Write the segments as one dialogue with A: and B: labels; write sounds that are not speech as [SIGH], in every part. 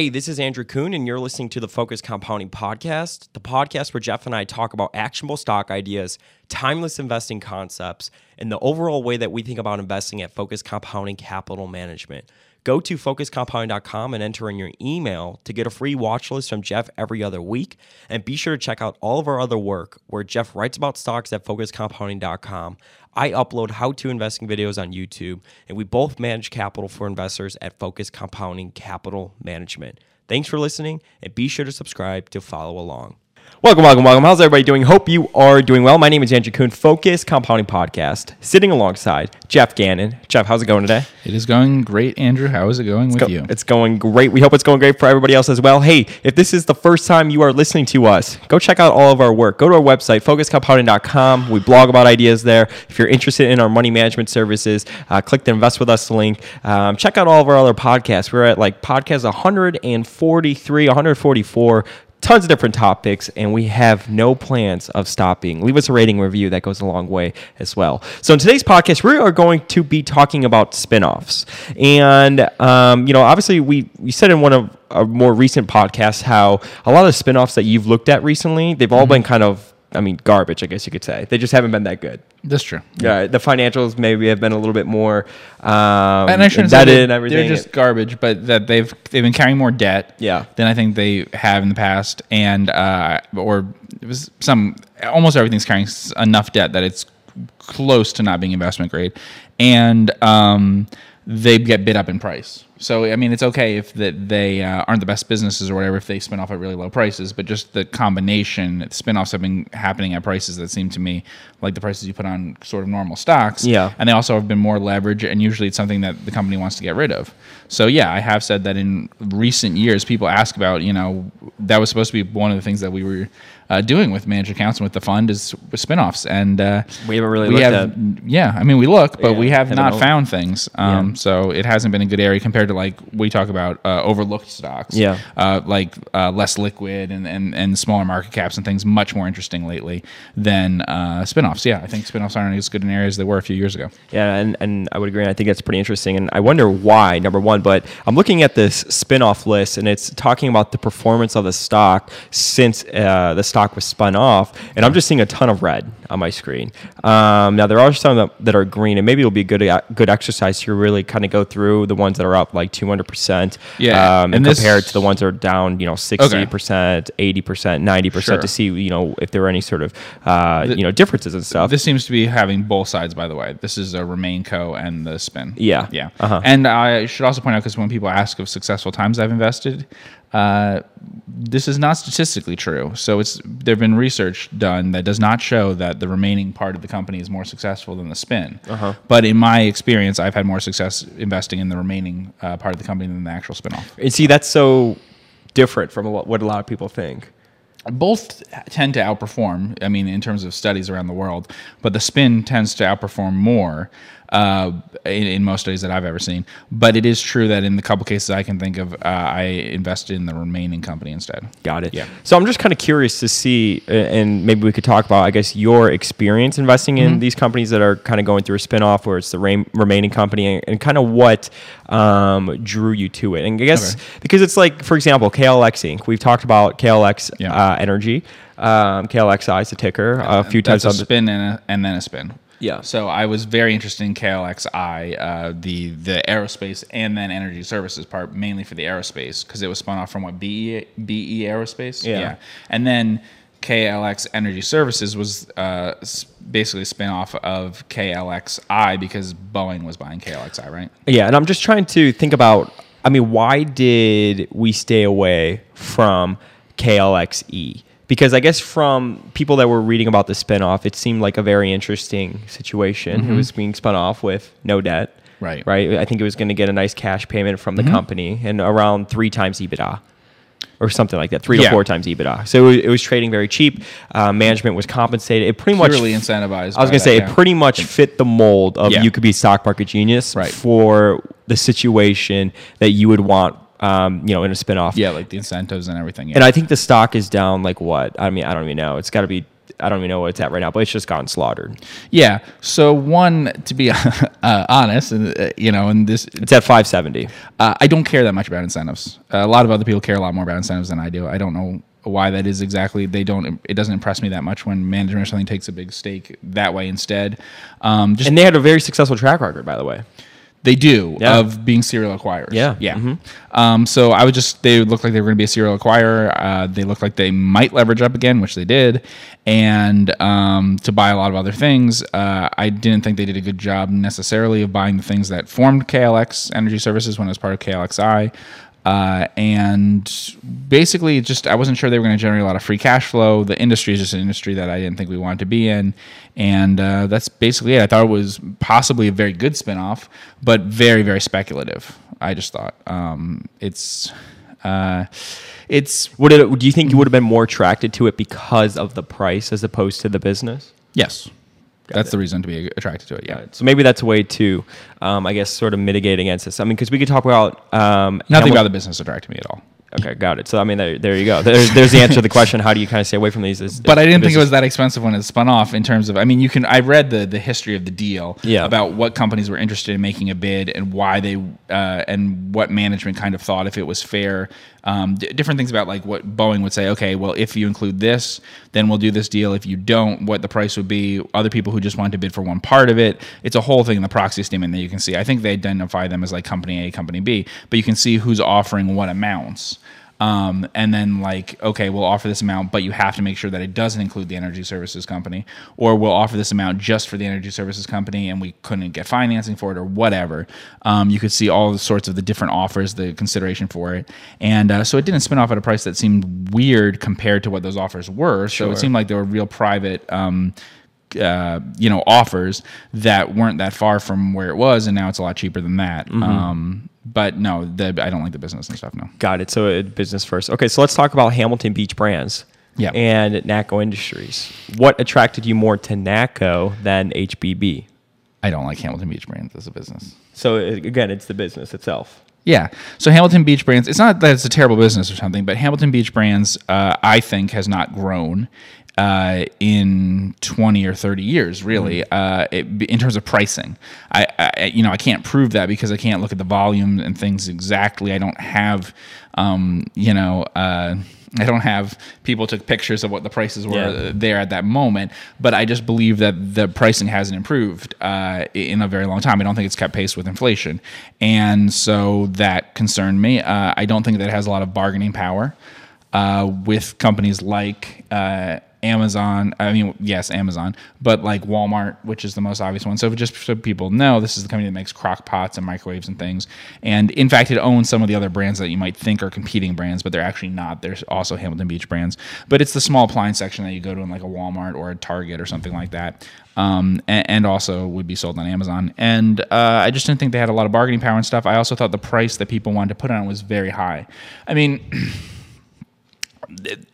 A: Hey, this is Andrew Kuhn, and you're listening to the Focus Compounding Podcast, the podcast where Geoff and I talk about actionable stock ideas, timeless investing concepts, and the overall way that we think about investing at Focus Compounding Capital Management. Go to focuscompounding.com and enter in your email to get a free watch list from Geoff every other week. And be sure to check out all of our other work where Geoff writes about stocks at focuscompounding.com. I upload how to investing videos on YouTube, and we both manage capital for investors at Focus Compounding Capital Management. Thanks for listening, and be sure to subscribe to follow along. Welcome, welcome, welcome. How's everybody doing? Hope you are doing well. My name is Andrew Kuhn, Focus Compounding Podcast, sitting alongside Geoff Gannon. Geoff, how's it going today?
B: It is going great, Andrew. How is it going with
A: Go-
B: you?
A: It's going great. We hope it's going great for everybody else as well. Hey, if this is the first time you are listening to us, go check out all of our work. Go to our website, focuscompounding.com. We blog about ideas there. If you're interested in our money management services, uh, click the Invest With Us link. Um, check out all of our other podcasts. We're at like podcast 143, 144 tons of different topics, and we have no plans of stopping. Leave us a rating review, that goes a long way as well. So, in today's podcast, we are going to be talking about spinoffs. And, um, you know, obviously, we, we said in one of our more recent podcasts how a lot of the spinoffs that you've looked at recently, they've all been kind of, I mean, garbage, I guess you could say. They just haven't been that good.
B: That's true.
A: Yeah, the financials maybe have been a little bit more um,
B: And I shouldn't say
A: and everything.
B: they're just garbage, but that they've they've been carrying more debt
A: Yeah.
B: than I think they have in the past, and uh, or it was some almost everything's carrying enough debt that it's close to not being investment grade, and um, they get bid up in price. So I mean, it's okay if that they uh, aren't the best businesses or whatever if they spin off at really low prices, but just the combination spin-offs have been happening at prices that seem to me like the prices you put on sort of normal stocks.
A: Yeah.
B: and they also have been more leverage, and usually it's something that the company wants to get rid of. So yeah, I have said that in recent years, people ask about you know that was supposed to be one of the things that we were uh, doing with managed accounts and with the fund is with spinoffs, and uh,
A: We haven't really
B: we
A: looked
B: have yeah, I mean we look, but
A: Yeah,
B: we have not found things. Um, So it hasn't been a good area compared to like we talk about uh, overlooked stocks,
A: Yeah.
B: uh, like uh, less liquid and, and and smaller market caps and things much more interesting lately than uh, spinoffs. Yeah, I think spinoffs aren't as good in areas they were a few years ago.
A: Yeah, and, and I would agree. I think that's pretty interesting. And I wonder why, number one, but I'm looking at this spin-off list and it's talking about the performance of the stock since uh, the stock was spun off. And I'm just seeing a ton of red on my screen. Um, now, there are some that, that are green, and maybe it'll be a good, uh, good exercise to really kind of go through the ones that are up like 200%.
B: Yeah,
A: Um, and
B: and this-
A: compared to the ones that are down, you know, 60%, 80%, 90% to see, you know, if there are any sort of, uh, you know, differences and stuff.
B: This seems to be having both sides, by the way. This is a Remain Co. and the spin.
A: Yeah.
B: Yeah.
A: Uh-huh.
B: And I should also point out, because when people ask of successful times I've invested, uh, this is not statistically true. So it's there have been research done that does not show that the remaining part of the company is more successful than the spin.
A: Uh-huh.
B: But in my experience, I've had more success investing in the remaining uh, part of the company than the actual spinoff.
A: And see, that's so different from what what a lot of people think.
B: both tend to outperform. I mean, in terms of studies around the world, but the spin tends to outperform more uh, in, in most studies that I've ever seen. But it is true that in the couple cases I can think of, uh, I invested in the remaining company instead.
A: Got it.
B: Yeah.
A: So I'm just kind of curious to see, uh, and maybe we could talk about, I guess, your experience investing in these companies that are kind of going through a spinoff, where it's the rem- remaining company, and, kind of what um, drew you to it. And I guess
B: Okay.
A: because it's like, for example, KLX Inc. We've talked about KLX
B: Yeah.
A: uh, Energy. Um, KLXI is the ticker a few times
B: a spin and, a, and then a spin.
A: Yeah.
B: So I was very interested in KLXI, uh, the the aerospace and then energy services part, mainly for the aerospace because it was spun off from what BE BE Aerospace.
A: Yeah.
B: And then KLX Energy Services was uh, basically a spinoff of KLXI because Boeing was buying KLXI, right?
A: Yeah, and I'm just trying to think about. I mean, why did we stay away from KLXE? Because I guess from people that were reading about the spinoff, it seemed like a very interesting situation. It was being spun off with no debt.
B: Right.
A: Right. I think it was going to get a nice cash payment from the company and around three times EBITDA. Or something like that, three to four times EBITDA. So it was, it was trading very cheap. Uh, management was compensated. It pretty much
B: Purely incentivized.
A: I was gonna say it pretty much fit the mold of
B: Yeah.
A: you could be a stock market genius
B: Right.
A: for the situation that you would want, um, you know, in a spinoff.
B: Yeah, like the incentives and everything. Yeah.
A: And I think the stock is down like what? I mean, I don't even know. It's got to be I don't even know what it's at right now, but it's just gotten slaughtered.
B: Yeah. So one, to be [LAUGHS] uh, honest, and uh, you know, and this,
A: It's at 570.
B: uh, I don't care that much about incentives. a lot of other people care a lot more about incentives than I do. I don't know why that is exactly. They don't. It doesn't impress me that much when management or something takes a big stake that way instead. Um, just
A: And they had a very successful track record, by the way.
B: They do
A: Yeah.
B: of being serial acquirers.
A: Yeah.
B: yeah.
A: Mhm.
B: Um, so I would just they looked like they were going to be a serial acquirer. Uh, they looked like they might leverage up again, which they did, and um, to buy a lot of other things. Uh, I didn't think they did a good job necessarily of buying the things that formed KLX Energy Services when it was part of KLXI. Uh, and basically, just I wasn't sure they were going to generate a lot of free cash flow. The industry is just an industry that I didn't think we wanted to be in, and uh, that's basically it. I thought it was possibly a very good spinoff, but very, very speculative. I just thought um, it's uh, it's
A: Would it, do you think you would have been more attracted to it because of the price as opposed to the business?
B: yes, that's the reason to be attracted to it. Yeah,
A: So maybe that's a way to, um, I guess, sort of mitigate against this. I mean, because we could talk about um,
B: nothing about the business attracted me at all.
A: Okay, got it. So I mean, there, there you go. There's, there's the answer to the question. How do you kind of stay away from these? Is-
B: but I didn't think it was that expensive when it spun off. In terms of, I mean, you can. I read the the history of the deal
A: Yeah.
B: about what companies were interested in making a bid and why they uh, and what management kind of thought if it was fair. Um, d- different things about like what Boeing would say. Okay, well, if you include this, then we'll do this deal. If you don't, what the price would be. Other people who just wanted to bid for one part of it. It's a whole thing in the proxy statement that you can see. I think they identify them as like company A, company B, but you can see who's offering what amounts. Um, and then like, okay, we'll offer this amount, but you have to make sure that it doesn't include the energy services company, or we'll offer this amount just for the energy services company, and we couldn't get financing for it, or whatever. Um, you could see all the sorts of the different offers, the consideration for it, and uh, so it didn't spin off at a price that seemed weird compared to what those offers were. So
A: Sure.
B: it seemed like they were real private. Um, uh, you know, offers that weren't that far from where it was, and now it's a lot cheaper than that. Um, but no, the, I don't like the business and stuff. No.
A: Got it. So uh, business first. Okay, so let's talk about Hamilton Beach Brands.
B: Yeah.
A: And NACCO Industries. What attracted you more to NACCO than HBB?
B: I don't like Hamilton Beach Brands as a business.
A: So uh, again, it's the business itself.
B: Yeah. So Hamilton Beach Brands, it's not that it's a terrible business or something, but Hamilton Beach Brands, uh, I think, has not grown uh, in 20 or 30 years, really, uh, it, in terms of pricing. I, I, you know, I can't prove that because I can't look at the volume and things exactly. I don't have, um, you know, uh, I don't have people took pictures of what the prices were
A: Yeah.
B: there at that moment, but I just believe that the pricing hasn't improved uh, in a very long time. I don't think it's kept pace with inflation, and so that concerned me. Uh, I don't think that it has a lot of bargaining power uh, with companies like uh, Amazon. I mean, yes, Amazon, but like Walmart, which is the most obvious one. So just so people know, this is the company that makes crock pots and microwaves and things. And in fact, it owns some of the other brands that you might think are competing brands, but they're actually not. There's also Hamilton Beach brands, but it's the small appliance section that you go to in like a Walmart or a Target or something like that. Um, and, and also would be sold on Amazon. And uh, I just didn't think they had a lot of bargaining power and stuff. I also thought the price that people wanted to put on it was very high. I mean, [CLEARS THROAT]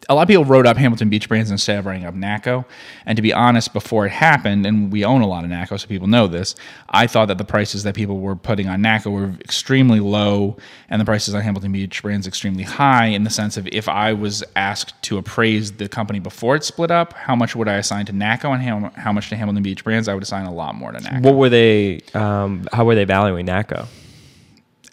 B: a lot of people wrote up Hamilton Beach Brands instead of writing up NACCO. And to be honest, before it happened, and we own a lot of NACCO, so people know this, I thought that the prices that people were putting on NACCO were extremely low, and the prices on Hamilton Beach Brands extremely high. In the sense of if I was asked to appraise the company before it split up, how much would I assign to NACCO and how, how much to Hamilton Beach Brands? I would assign a lot more to NACCO.
A: What were they? Um, how were they valuing NACCO?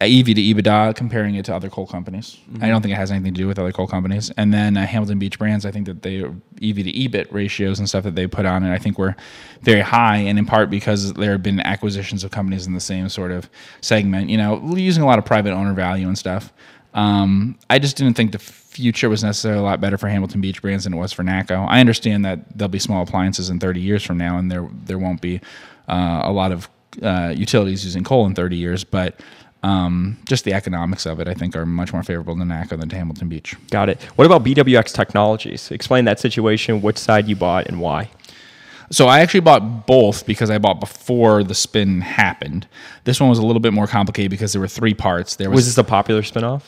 B: EV to EBITDA, comparing it to other coal companies. I don't think it has anything to do with other coal companies. And then uh, Hamilton Beach Brands, I think that they EV to EBIT ratios and stuff that they put on it, I think were very high, and in part because there have been acquisitions of companies in the same sort of segment. You know, using a lot of private owner value and stuff. Um, I just didn't think the future was necessarily a lot better for Hamilton Beach Brands than it was for NACCO. I understand that there'll be small appliances in 30 years from now, and there there won't be uh, a lot of uh, utilities using coal in 30 years, but um, just the economics of it, I think, are much more favorable to NACCO than to Hamilton Beach.
A: Got it. What about BWX Technologies? Explain that situation, which side you bought, and why.
B: So I actually bought both because I bought before the spin happened. This one was a little bit more complicated because there were three parts. There was,
A: Was this a popular spinoff?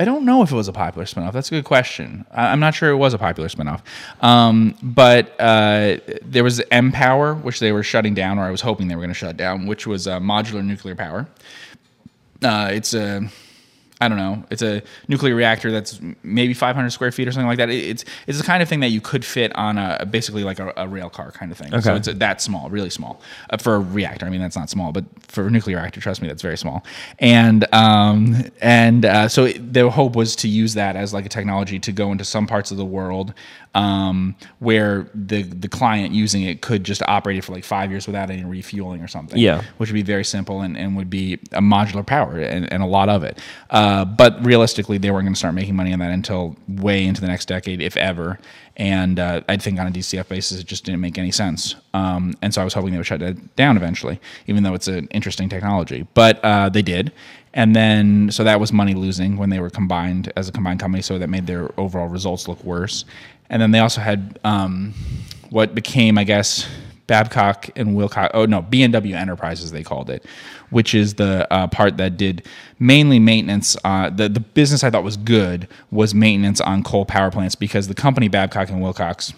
B: I don't know if it was a popular spinoff. That's a good question. I- I'm not sure it was a popular spinoff. Um, but uh, there was mPower, which they were shutting down, or I was hoping they were going to shut down, which was uh, modular nuclear power. Uh, it's a I don't know. It's a nuclear reactor that's maybe 500 square feet or something like that. It's it's the kind of thing that you could fit on a basically like a, a rail car kind of thing. So
A: Okay.
B: it's that small, really small uh, for a reactor. I mean, that's not small, but for a nuclear reactor, trust me, that's very small. And um, and uh, so it, the hope was to use that as like a technology to go into some parts of the world um, where the the client using it could just operate it for like five years without any refueling or something.
A: Yeah.
B: which would be very simple and, and would be a modular power and, and a lot of it. Uh, but realistically, they weren't going to start making money on that until way into the next decade, if ever. And uh, I think on a DCF basis, it just didn't make any sense. Um, and so I was hoping they would shut it down eventually, even though it's an interesting technology. But uh, they did. And then, so that was money losing when they were combined as a combined company. So that made their overall results look worse. And then they also had um, what became, I guess, Babcock and Wilcox. Oh no, B and W Enterprises they called it, which is the uh, part that did mainly maintenance. Uh, the the business I thought was good was maintenance on coal power plants because the company Babcock and Wilcox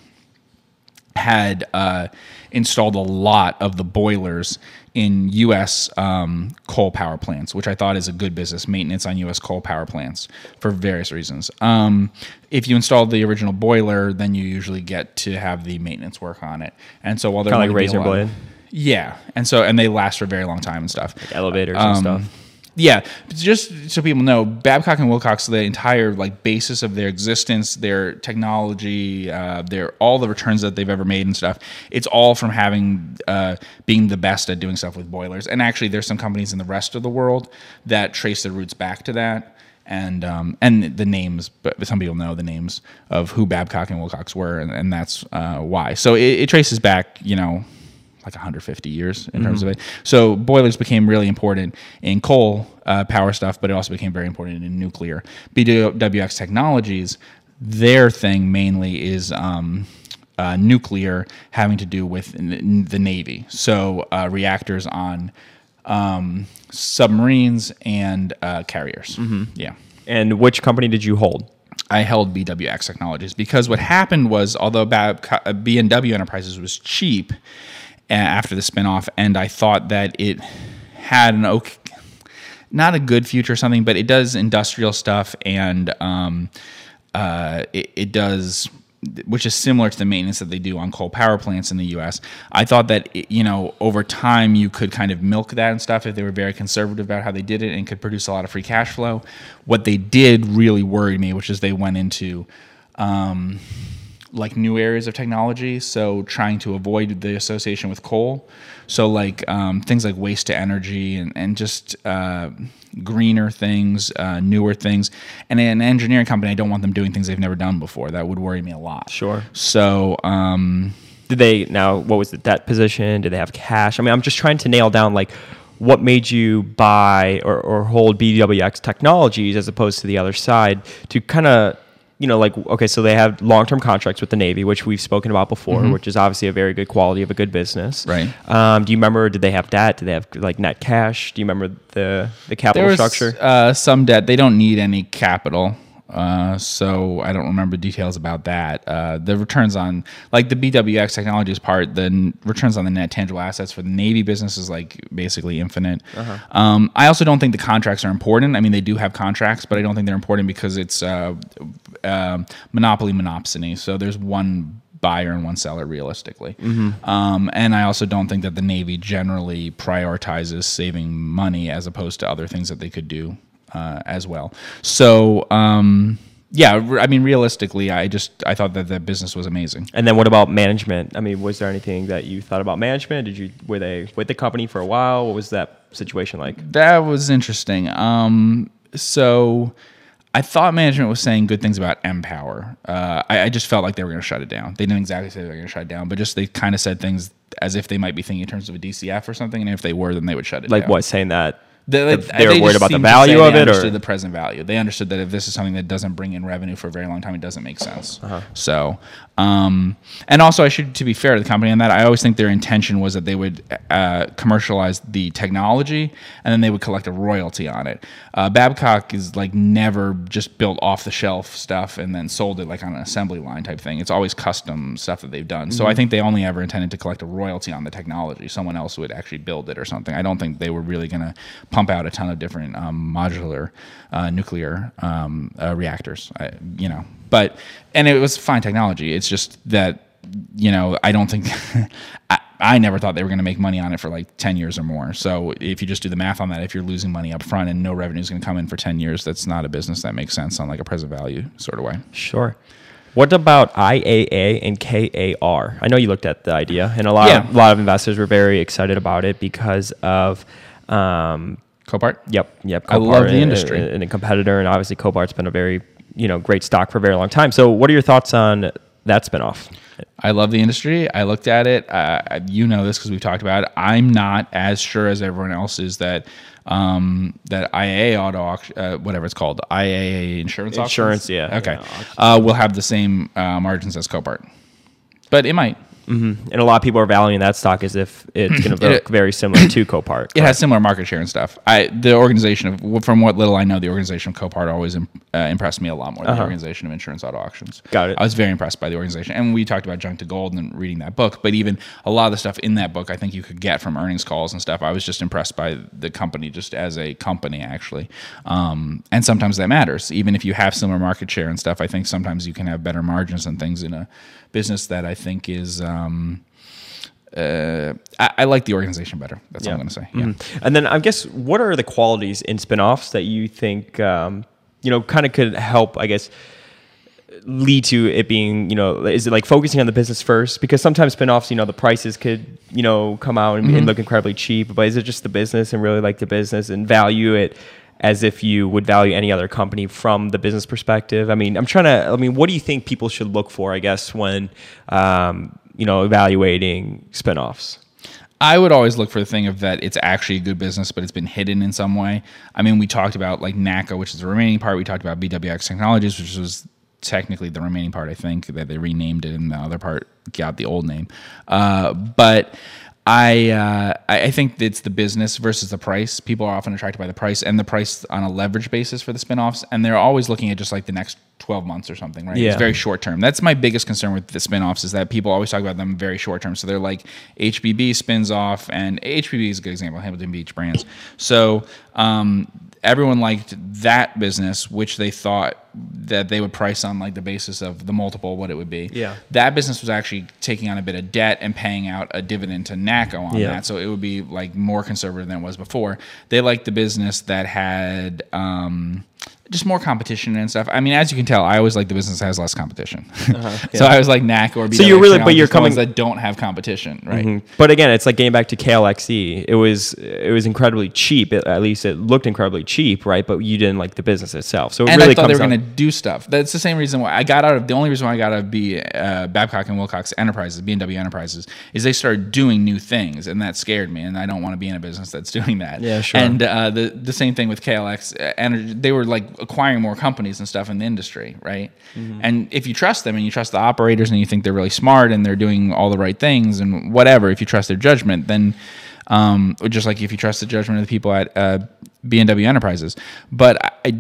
B: had uh, installed a lot of the boilers in U.S. Um, coal power plants, which I thought is a good business maintenance on U.S. coal power plants for various reasons. Um, if you install the original boiler, then you usually get to have the maintenance work on it, and so while they're
A: like
B: going to be a
A: razor blade?
B: yeah, and so and they last for a very long time and stuff.
A: Like Elevators and stuff.
B: Yeah, just so people know, Babcock and Wilcox, the entire like basis of their existence, their technology, uh, their all the returns that they've ever made and stuff, it's all from having uh, being the best at doing stuff with boilers. And actually, there's some companies in the rest of the world that trace their roots back to that. And um, and the names, but some people know the names of who Babcock and Wilcox were, and, and that's uh, why. So it, it traces back, you know, like 150 years in terms of it. So boilers became really important in coal uh, power stuff, but it also became very important in nuclear. BWX Technologies, their thing mainly is um, uh, nuclear, having to do with n- the Navy. So uh, reactors on um, submarines and uh, carriers. Yeah.
A: And which company did you hold?
B: I held BWX Technologies because what happened was, although Babcock- uh, B&W Enterprises was cheap after the spinoff, and I thought that it had an okay, not a good future or something, but it does industrial stuff and um, uh, it, it does, which is similar to the maintenance that they do on coal power plants in the U.S. I thought that it- you know over time you could kind of milk that and stuff if they were very conservative about how they did it and could produce a lot of free cash flow. What they did really worried me, which is they went into um, like new areas of technology. So trying to avoid the association with coal. So like um, things like waste to energy and, and just uh, greener things, uh, newer things. And in an engineering company, I don't want them doing things they've never done before. That would worry me a lot.
A: Sure.
B: So um,
A: Did they now? What was the debt position? Did they have cash? I mean, I'm just trying to nail down like what made you buy or, or hold BWX Technologies as opposed to the other side to kind of you know like okay so they have long-term contracts with the navy which we've spoken about before which is obviously a very good quality of a good business
B: Right.
A: um, do you remember did they have debt did they have like net cash do you remember the the capital
B: was
A: structure
B: uh, some debt. They don't need any capital. Uh, so I don't remember details about that. Uh, the returns on like the BWX Technologies part, the n- returns on the net tangible assets for the Navy business is like basically infinite. Um, I also don't think the contracts are important. I mean, they do have contracts, but I don't think they're important because it's uh, um monopoly monopsony. So there's one buyer and one seller realistically. Um, and I also don't think that the Navy generally prioritizes saving money as opposed to other things that they could do uh, as well. So um, yeah, I mean, realistically, I just I thought that the business was amazing.
A: and then what about management i mean was there anything that you thought about management did you were they with the company for a while what was that situation like
B: That was interesting. Um, so I thought management was saying good things about mPower. Uh, I, I just felt like they were going to shut it down. They didn't exactly say they were going to shut it down, but just they kind of said things as if they might be thinking in terms of a DCF or something, and if they were, then they would shut it
A: like
B: down.
A: Like what saying that
B: They,
A: they were worried about the value of it, or-
B: understood the present value. They understood that if this is something that doesn't bring in revenue for a very long time, it doesn't make sense.
A: Uh-huh.
B: So, um, and also, I should to be fair to the company on that, I always think their intention was that they would uh, commercialize the technology and then they would collect a royalty on it. Uh, Babcock is like never just built off the shelf stuff and then sold it like on an assembly line type thing. It's always custom stuff that they've done. So
A: Mm-hmm.
B: I think they only ever intended to collect a royalty on the technology. Someone else would actually build it or something. I don't think they were really going to pump out a ton of different um, modular uh, nuclear um, uh, reactors. I, you know, but and it was fine technology. It's just that you know I don't think [LAUGHS] I, I never thought they were going to make money on it for like 10 years or more. So if you just do the math on that, if you're losing money up front and no revenue is going to come in for 10 years, that's not a business that makes sense on like a present value sort of way.
A: Sure. What about IAA and KAR? I know you looked at the idea, and a lot
B: Yeah.
A: of a lot of investors were very excited about it because of, um,
B: Copart?
A: yep, yep.
B: I love the
A: and-
B: industry.
A: and, a competitor, and obviously Copart's been a very you know great stock for a very long time. So, what are your thoughts on that spinoff?
B: I love the industry. I looked at it. Uh, you know this because we've talked about it. I'm not as sure as everyone else is that um, that IAA auto auction, uh, whatever it's called, IAA insurance auctions?
A: Insurance, yeah,
B: Okay,
A: yeah, auctions.
B: uh, will have the same uh, margins as Copart, but it might.
A: And a lot of people are valuing that stock as if it's going to
B: It-
A: look very similar to Copart. [COUGHS]
B: It has similar market share and stuff. I the organization of from what little I know, the organization of Copart always uh, impressed me a lot more than the organization of Insurance Auto Auctions.
A: Uh-huh. Got it.
B: I was very impressed by the organization, and we talked about Junk to Gold and reading that book. But even a lot of the stuff in that book, I think you could get from earnings calls and stuff. I was just impressed by the company, just as a company, actually. Um, and sometimes that matters, even if you have similar market share and stuff. I think sometimes you can have better margins and things in a business that I think is. Um, uh, I, I like the organization better. That's all I'm going to say. Yeah.
A: Mhm. And then I guess what are the qualities in spinoffs that you think um, you know kind of could help? I guess lead to it being you know is it like focusing on the business first because sometimes spinoffs you know the prices could you know come out and, and look incredibly cheap but is it just the business and really like the business and value it as if you would value any other company from the business perspective i mean i'm trying to i mean what do you think people should look for i guess when um, you know evaluating spinoffs
B: I would always look for the thing of that it's actually a good business, but it's been hidden in some way. I mean, we talked about like NACCO, which is the remaining part. We talked about BWX Technologies, which was technically the remaining part. I think that they renamed it, and the other part got the old name. Uh, but I uh, I think it's the business versus the price. People are often attracted by the price and the price on a leverage basis for the spinoffs, and they're always looking at just like the next 12 months or something, right?
A: Yeah.
B: It's very short term. That's my biggest concern with the spin-offs is that people always talk about them very short term. So they're like HBB spins off, and HBB is a good example, Hamilton Beach Brands. So um, everyone liked that business, which they thought that they would price on like the basis of the multiple, what it would be.
A: Yeah.
B: That business was actually taking on a bit of debt and paying out a dividend to NACCO on
A: Yeah.
B: that. So it would be like more conservative than it was before. They liked the business that had um, just more competition and stuff. I mean, as you can tell, I always like the business that has less competition. [LAUGHS] So I was like NAC or BWX
A: Uh-huh, you're really- but you're
B: Technologies, the ones
A: coming-
B: that don't have competition, right?
A: Mhm. But again, it's like getting back to KLXE. It was it was incredibly cheap. It, at least it looked incredibly cheap, right? But you didn't like the business itself. So it
B: and
A: really
B: I thought they were going to do stuff. That's the same reason why I got out of the only reason why I got out of B uh, Babcock and Wilcox Enterprises, B and W Enterprises, is they started doing new things, and that scared me. And I don't want to be in a business that's [LAUGHS] doing that.
A: Yeah, sure.
B: And uh, the the same thing with KLX, uh, and they were like acquiring more companies and stuff in the industry, right?
A: Mm-hmm.
B: And if you trust them and you trust the operators and you think they're really smart and they're doing all the right things and whatever, if you trust their judgment, then um, just like if you trust the judgment of the people at uh, B and W Enterprises, but I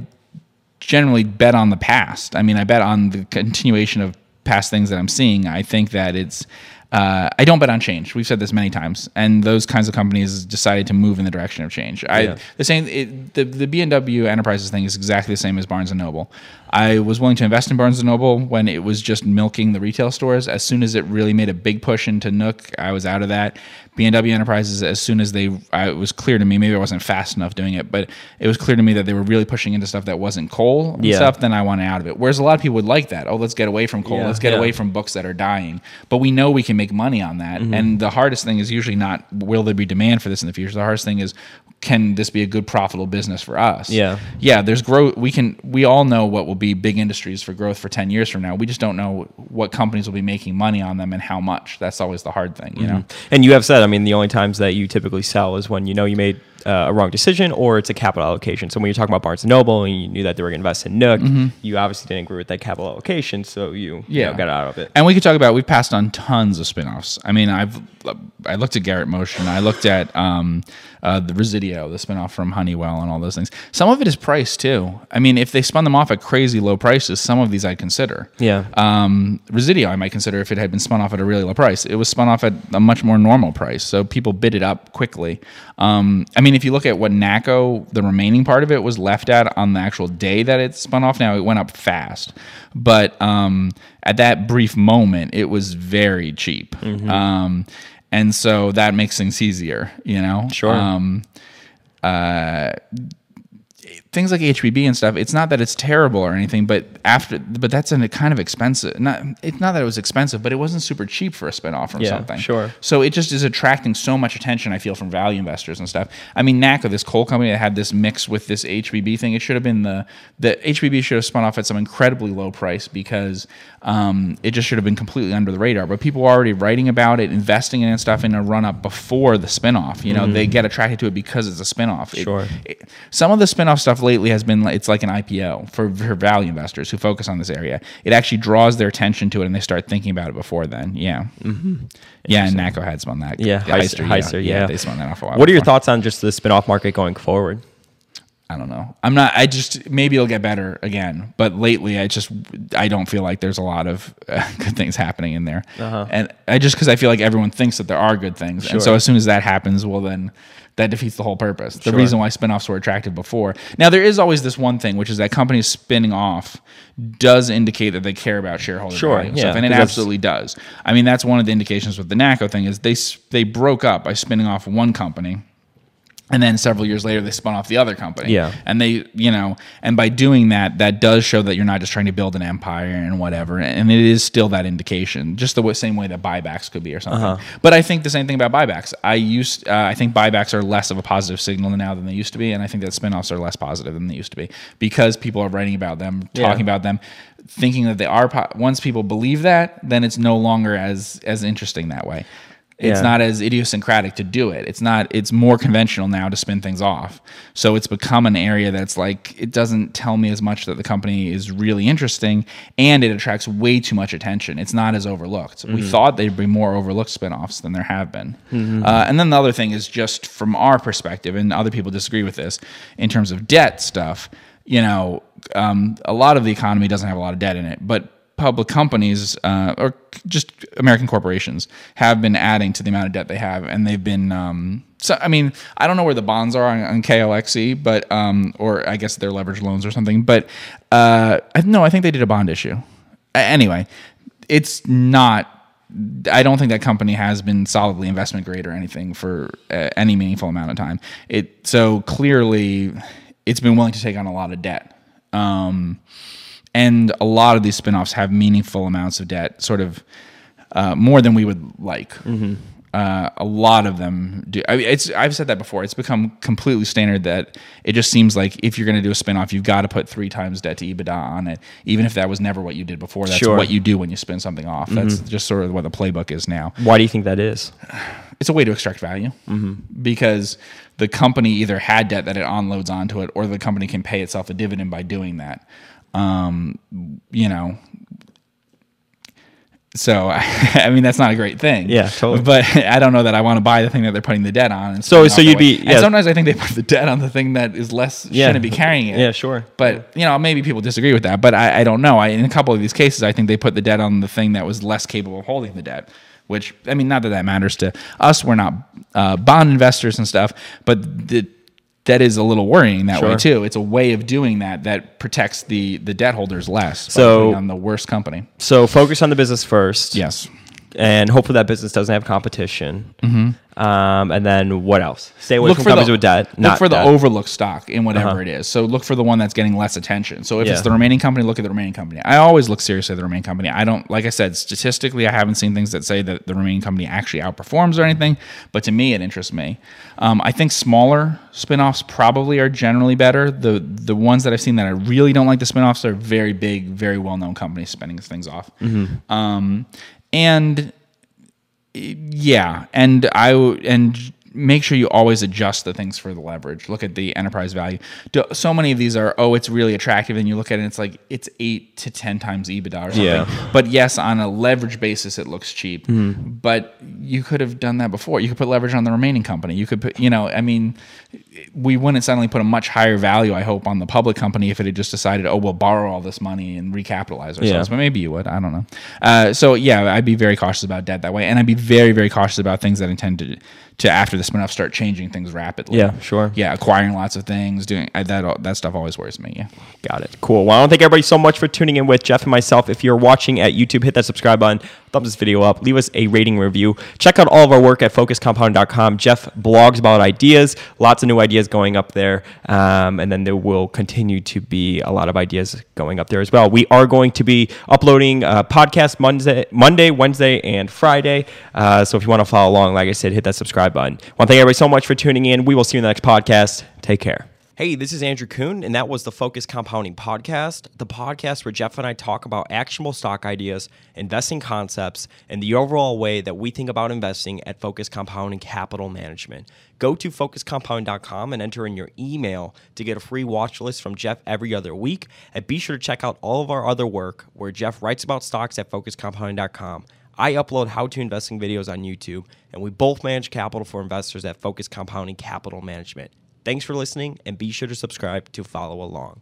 B: generally bet on the past. I mean, I bet on the continuation of past things that I'm seeing. I think that it's. Uh, I don't bet on change. We've said this many times, and those kinds of companies decided to move in the direction of change. I
A: Yeah.
B: the same. It, the the B and W Enterprises thing is exactly the same as Barnes and Noble. I was willing to invest in Barnes and Noble when it was just milking the retail stores. As soon as it really made a big push into Nook, I was out of that. B and W Enterprises, as soon as they, I, it was clear to me. Maybe I wasn't fast enough doing it, but it was clear to me that they were really pushing into stuff that wasn't coal and
A: Yeah.
B: stuff. Then I wanted out of it. Whereas a lot of people would like that. Oh, let's get away from coal.
A: Yeah,
B: let's get away from books that are dying. But we know we can make money on that.
A: Mm-hmm.
B: And the hardest thing is usually not will there be demand for this in the future. The hardest thing is can this be a good profitable business for us?
A: Yeah.
B: yeah. There's growth. We can. We all know what will be big industries for growth for ten years from now. We just don't know what companies will be making money on them and how much. That's always the hard thing, you know.
A: And you have said, I mean, the only times that you typically sell is when you know you made uh, a wrong decision or it's a capital allocation. So when you're talking about Barnes and Noble and you knew that they were going to invest in Nook, you obviously didn't agree with that capital allocation, so you, you know, got out of it.
B: And we could talk about we've passed on tons of spin-offs. I mean, I've I looked at Garrett Motion, I looked at um, uh, the Resideo, the spin-off from Honeywell and all those things. Some of it is price too. I mean, if they spun them off at crazy low prices, some of these I'd consider.
A: Yeah.
B: Um, Resideo, I might consider if it had been spun off at a really low price. It was spun off at a much more normal price, so people bid it up quickly. Um, I mean, mean, if you look at what NACCO, the remaining part of it was left at on the actual day that it spun off. Now it went up fast, but um, at that brief moment, it was very cheap.
A: Mm-hmm.
B: Um, and so that makes things easier, you know.
A: Sure.
B: Um, uh, things like HBB and stuff, it's not that it's terrible or anything, but after, but that's a kind of expensive. Not, it's not that it was expensive, but it wasn't super cheap for a spinoff from
A: Yeah,
B: something.
A: sure.
B: So it just is attracting so much attention. I feel from value investors and stuff. I mean, NACCO, this coal company that had this mix with this HBB thing, it should have been the the HBB should have spun off at some incredibly low price because um, it just should have been completely under the radar. But people were already writing about it, investing in it and stuff in a run up before the spinoff. You know, they get attracted to it because it's a spinoff. It-
A: Mm-hmm. Sure.
B: it- some of the spin-off stuff lately has been it's like an IPO for, for value investors who focus on this area. It actually draws their attention to it and they start thinking about it before then. Yeah. Yeah, and NACCO had spun that.
A: Mm-hmm. Yeah, Hyster, Hyster, yeah.
B: They spun that off a while.
A: What are your
B: before.
A: thoughts on just the spinoff market going forward?
B: I don't know. I'm not. I just maybe it'll get better again. But lately, I just I don't feel like there's a lot of uh, [LAUGHS] good things happening in there.
A: Uh-huh.
B: And I just because I feel like everyone thinks that there are good things, and so as soon as that happens, well then that defeats the whole purpose. The
A: Sure.
B: reason why spinoffs were attractive before. Now there is always this one thing, which is that companies spinning off does indicate that they care about shareholder
A: Sure,
B: value and
A: yeah,
B: stuff, and it absolutely does. I mean, that's one of the indications with the NACCO thing is they they broke up by spinning off one company. And then several years later, they spun off the other company.
A: Yeah.
B: And they, you know, and by doing that, that does show that you're not just trying to build an empire and whatever. And it is still that indication, just the same way that buybacks could be or something.
A: Uh-huh.
B: But I think the same thing about buybacks. I used, uh, I think buybacks are less of a positive signal now than they used to be, and I think that spinoffs are less positive than they used to be because people are writing about them,
A: Yeah.
B: talking about them, thinking that they are. Po- once people believe that, then it's no longer as as interesting that way. It's
A: Yeah.
B: not as idiosyncratic to do it. It's not. It's more conventional now to spin things off. So it's become an area that's like it doesn't tell me as much that the company is really interesting, and it attracts way too much attention. It's not as overlooked. We thought there'd be more overlooked spinoffs than there have been. Uh, and then the other thing is just from our perspective, and other people disagree with this in terms of debt stuff. You know, um, a lot of the economy doesn't have a lot of debt in it, but public companies uh, or just American corporations have been adding to the amount of debt they have, and they've been. Um, so I mean, I don't know where the bonds are on, on KLXE, but um, or I guess they're leveraged loans or something. But uh, no, I think they did a bond issue. Anyway, it's not. I don't think that company has been solidly investment grade or anything for uh, any meaningful amount of time. It so clearly, it's been willing to take on a lot of debt. Um, and a lot of these spin-offs have meaningful amounts of debt sort of uh, more than we would like. Uh, a lot of them do. I mean, it's i've said that before. It's become completely standard that it just seems like if you're going to do a spin-off you've got to put three times debt to ebitda on it even if that was never what you did before. That's
A: Sure.
B: what you do when you spin something off. That's just sort of what the playbook is now.
A: Why do you think that is?
B: it's a way to extract value. Because the company either had debt that it onloads onto it or the company can pay itself a dividend by doing that um, you know so [LAUGHS] i mean that's not a great thing.
A: Yeah, totally.
B: but [LAUGHS] i don't know that i want to buy the thing that they're putting the debt on and
A: So- so you'd be-
B: and sometimes i think they put the debt on the thing that is less
A: Yeah.
B: shouldn't be carrying it.
A: Yeah, sure.
B: but you know maybe people disagree with that but i, I don't know. I, in a couple of these cases i think they put the debt on the thing that was less capable of holding the debt which i mean not that that matters to us. We're not uh, bond investors and stuff but the, that is a little worrying that way too. It's a way of doing that that protects the the debt holders less
A: So-
B: on the worst company.
A: So focus on the business first.
B: yes
A: And hopefully that business doesn't have competition. Um, and then what else? Stay away
B: look
A: from
B: for
A: companies
B: the
A: with debt.
B: look for the
A: debt.
B: overlooked stock in whatever
A: Uh-huh.
B: it is. So look for the one that's getting less attention. So if
A: Yeah.
B: it's the remaining company, look at the remaining company. I always look seriously at the remaining company. I don't like I said statistically, I haven't seen things that say that the remaining company actually outperforms or anything. But to me, it interests me. Um, I think smaller spinoffs probably are generally better. The the ones that I've seen that I really don't like the spinoffs are very big, very well known companies spinning things off.
A: Mm-hmm.
B: Um, and yeah, and I and make sure you always adjust the things for the leverage. Look at the enterprise value. Do- So many of these are oh, it's really attractive, and you look at it, and it's like it's eight to ten times EBITDA or something.
A: Yeah.
B: But yes, on a leverage basis, it looks cheap. But you could have done that before. You could put leverage on the remaining company. You could put, you know, I mean, we wouldn't suddenly put a much higher value, I hope, on the public company if it had just decided, oh, we'll borrow all this money and recapitalize ourselves.
A: Yeah.
B: But maybe you would. I don't know. Uh, so yeah, I'd be very cautious about debt that way, and I'd be very, very cautious about things that intend to, to after the spin off start changing things rapidly.
A: Yeah, sure.
B: Yeah, acquiring lots of things, doing I, that. That stuff always worries me. Yeah.
A: Got it. Cool. Well, I want to thank everybody so much for tuning in with Geoff and myself. If you're watching at YouTube, hit that subscribe button, thumbs this video up, leave us a rating review. Check out all of our work at focuscompound.com. Geoff blogs about ideas, lots of new ideas going up there. Um, and then there will continue to be a lot of ideas going up there as well. We are going to be uploading uh, podcast Monday, Monday, Wednesday, and Friday. Uh, so if you want to follow along, like I said, hit that subscribe button. I want to thank everybody so much for tuning in. We will see you in the next podcast. Take care. Hey, this is Andrew Kuhn, and that was the Focus Compounding Podcast, the podcast where Geoff and I talk about actionable stock ideas, investing concepts, and the overall way that we think about investing at Focus Compounding Capital Management. Go to focuscompounding.com and enter in your email to get a free watch list from Geoff every other week. And be sure to check out all of our other work where Geoff writes about stocks at focuscompounding.com. I upload how to investing videos on YouTube, and we both manage capital for investors at Focus Compounding Capital Management. Thanks for listening, and be sure to subscribe to follow along.